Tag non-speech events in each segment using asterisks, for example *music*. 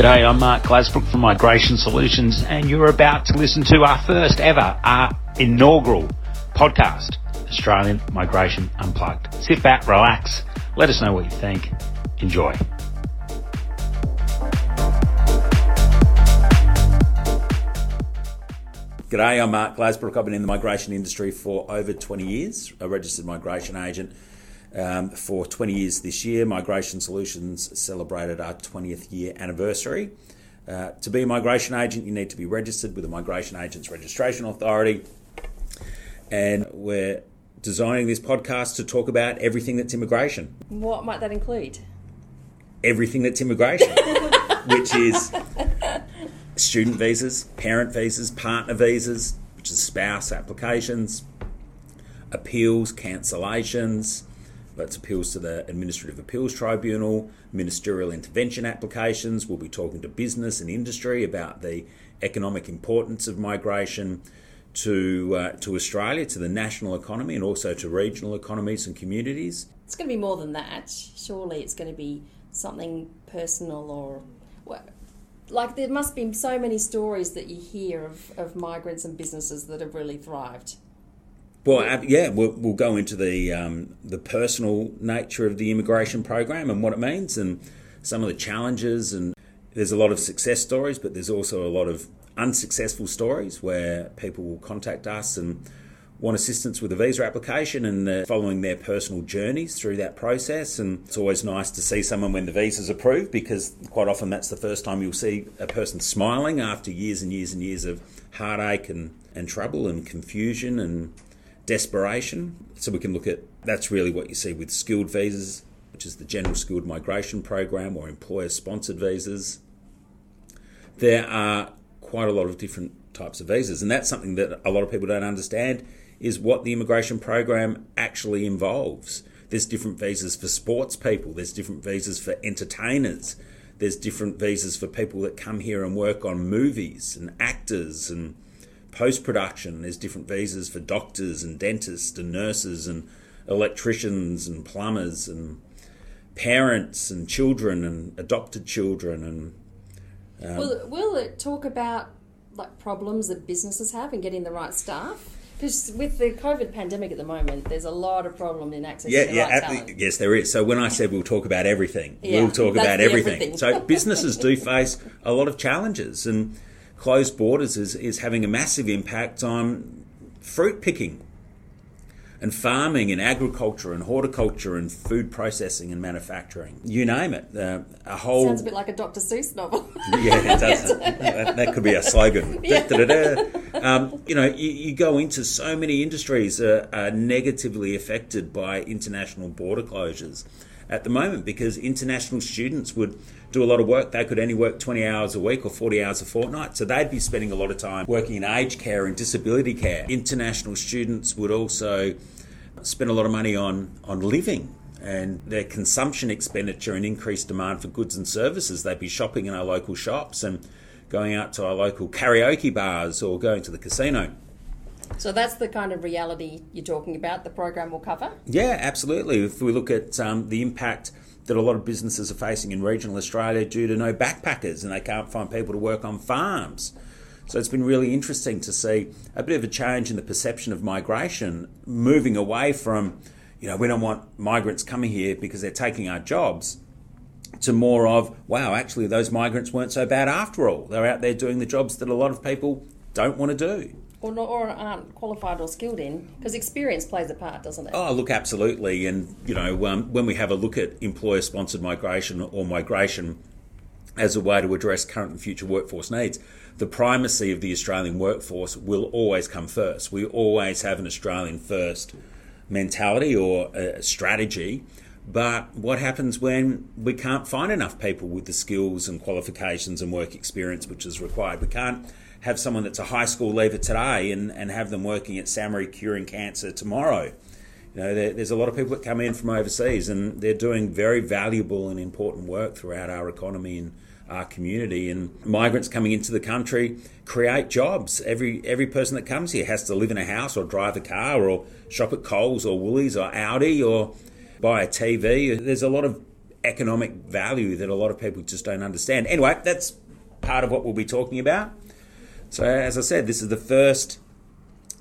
G'day, I'm Mark Glasbrook from Migration Solutions, and you're about to listen to our first ever, our inaugural podcast, Australian Migration Unplugged. Sit back, relax, let us know what you think. Enjoy. G'day, I'm Mark Glasbrook. I've been in the migration industry for over 20 years, a registered migration agent um, for 20 years this year. Migration Solutions celebrated our 20th year anniversary. Uh, to be a migration agent, you need to be registered with the Migration Agents Registration Authority. And we're designing this podcast to talk about everything that's immigration. What might that include? Everything that's immigration, *laughs* which is student visas, parent visas, partner visas, which is spouse applications, appeals, cancellations, that's appeals to the Administrative Appeals Tribunal, ministerial intervention applications. We'll be talking to business and industry about the economic importance of migration to uh, to Australia, to the national economy, and also to regional economies and communities. It's going to be more than that. Surely, it's going to be something personal or. like there must be so many stories that you hear of, of migrants and businesses that have really thrived. Well, yeah, we'll, we'll go into the um, the personal nature of the immigration program and what it means, and some of the challenges. And there's a lot of success stories, but there's also a lot of unsuccessful stories where people will contact us and want assistance with a visa application and following their personal journeys through that process. And it's always nice to see someone when the visa's approved because quite often that's the first time you'll see a person smiling after years and years and years of heartache and, and trouble and confusion and desperation. So we can look at that's really what you see with skilled visas, which is the General Skilled Migration Program or employer sponsored visas. There are quite a lot of different types of visas, and that's something that a lot of people don't understand is what the immigration program actually involves. There's different visas for sports people, there's different visas for entertainers, there's different visas for people that come here and work on movies and actors and post production, there's different visas for doctors and dentists and nurses and electricians and plumbers and parents and children and adopted children and. Um, will, will it talk about like problems that businesses have in getting the right staff? Because with the COVID pandemic at the moment, there's a lot of problem in access yeah, to yeah, right talent. Yes, there is. So when I said we'll talk about everything, yeah, we'll talk about everything. everything. so businesses do *laughs* face a lot of challenges and closed borders is, is having a massive impact on fruit picking and farming and agriculture and horticulture and food processing and manufacturing. You name it. Uh, a whole sounds a bit like a Dr. Seuss novel. yeah, it does. *laughs* that, that, could be a slogan. Yeah. Da, da, da, um, you know, you, you, go into so many industries are, are negatively affected by international border closures at the moment because international students would do a lot of work. They could only work 20 hours a week or 40 hours a fortnight. So they'd be spending a lot of time working in aged care and disability care. International students would also spend a lot of money on, on living and their consumption expenditure and increased demand for goods and services. They'd be shopping in our local shops and going out to our local karaoke bars or going to the casino. So that's the kind of reality you're talking about. The program will cover. Yeah, absolutely. If we look at um, the impact that a lot of businesses are facing in regional Australia due to no backpackers and they can't find people to work on farms. So it's been really interesting to see a bit of a change in the perception of migration, moving away from, you know, we don't want migrants coming here because they're taking our jobs, to more of, wow, actually, those migrants weren't so bad after all. They're out there doing the jobs that a lot of people don't want to do or, not, or aren't qualified or skilled in because experience plays a part, doesn't it? Oh, look, absolutely. And you know, um, when we have a look at employer-sponsored migration or migration as a way to address current and future workforce needs, the primacy of the Australian workforce will always come first. We always have an Australian first mentality or a strategy. But what happens when we can't find enough people with the skills and qualifications and work experience which is required? We can't have someone that's a high school leaver today and, and have them working at SAHMRI curing cancer tomorrow. You know, there, there's a lot of people that come in from overseas and they're doing very valuable and important work throughout our economy and our community. And migrants coming into the country create jobs. Every every person that comes here has to live in a house or drive a car or shop at Coles or Woolies or Aldi or buy a TV. There's a lot of economic value that a lot of people just don't understand. Anyway, that's part of what we'll be talking about. So, as I said, this is the first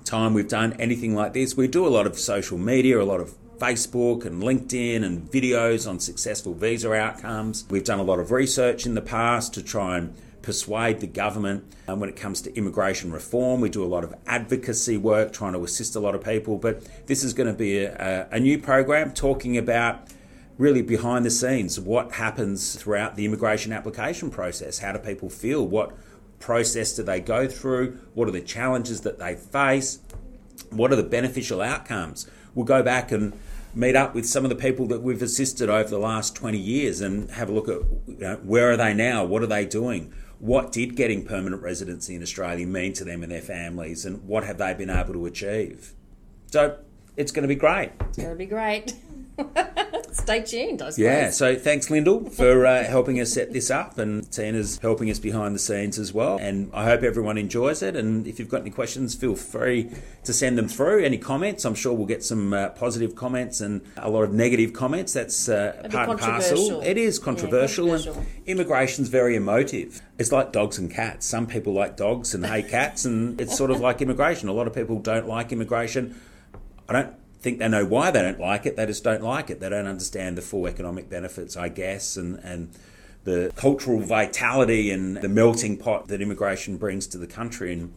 time we've done anything like this. We do a lot of social media, a lot of Facebook and LinkedIn and videos on successful visa outcomes. We've done a lot of research in the past to try and persuade the government um, when it comes to immigration reform. We do a lot of advocacy work trying to assist a lot of people. But this is going to be a, a, new program talking about really behind the scenes what happens throughout the immigration application process. How do people feel? What process do they go through? What are the challenges that they face? What are the beneficial outcomes? We'll go back and meet up with some of the people that we've assisted over the last 20 years and have a look at you know, where are they now? What are they doing? What did getting permanent residency in Australia mean to them and their families? And what have they been able to achieve? So it's going to be great. It's going to be great. *laughs* *laughs* Stay tuned, I suppose. Yeah, so thanks, Lyndall, for uh, helping us set this up, and Tina's helping us behind the scenes as well. And I hope everyone enjoys it. And if you've got any questions, feel free to send them through. Any comments, I'm sure we'll get some uh, positive comments and a lot of negative comments. That's uh, part and parcel. It is controversial, yeah, controversial. and immigration's very emotive. It's like dogs and cats. Some people like dogs and hate cats, and it's sort of like immigration. A lot of people don't like immigration. I don't think they know why they don't like it. They just don't like it. They don't understand the full economic benefits, I guess, and, and the cultural vitality and the melting pot that immigration brings to the country. And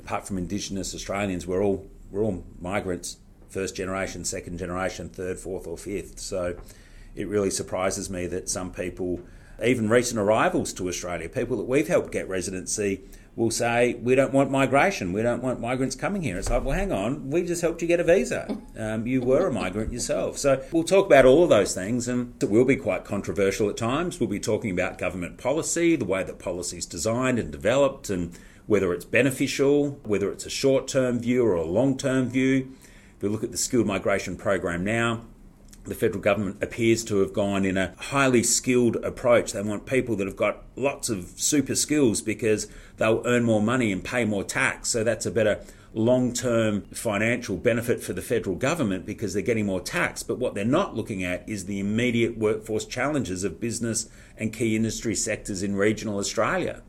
apart from Indigenous Australians, we're all we're all migrants, first generation, second generation, third, fourth, or fifth. So it really surprises me that some people, even recent arrivals to Australia, people that we've helped get residency will say, we don't want migration, we don't want migrants coming here. It's like, well, hang on, we just helped you get a visa. Um, you were a migrant yourself. So we'll talk about all of those things, and it will be quite controversial at times. We'll be talking about government policy, the way that policy is designed and developed, and whether it's beneficial, whether it's a short term view or a long term view. If we look at the skilled migration program now, the federal government appears to have gone in a highly skilled approach. They want people that have got lots of super skills because they'll earn more money and pay more tax. So that's a better long term financial benefit for the federal government because they're getting more tax. But what they're not looking at is the immediate workforce challenges of business and key industry sectors in regional Australia.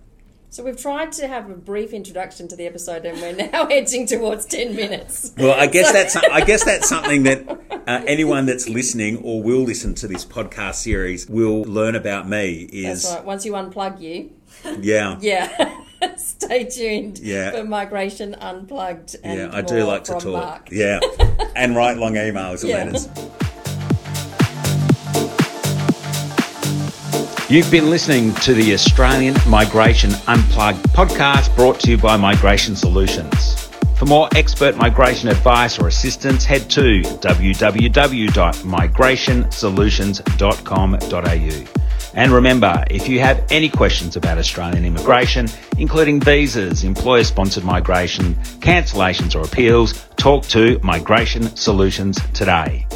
So we've tried to have a brief introduction to the episode, and we're *laughs* now edging towards ten minutes. Well, I guess so. that's I guess that's something that *laughs* uh, anyone that's listening or will listen to this podcast series will learn about me. Is that's right. Once you unplug you, *laughs* yeah, yeah. Stay tuned yeah. for Migration Unplugged. yeah, I do like to talk. Mark. Yeah, and write long emails and yeah. letters. You've been listening to the Australian Migration Unplugged podcast brought to you by Migration Solutions. For more expert migration advice or assistance, head to www.migrationsolutions.com.au. And remember, if you have any questions about Australian immigration, including visas, employer sponsored migration, cancellations or appeals, talk to Migration Solutions today.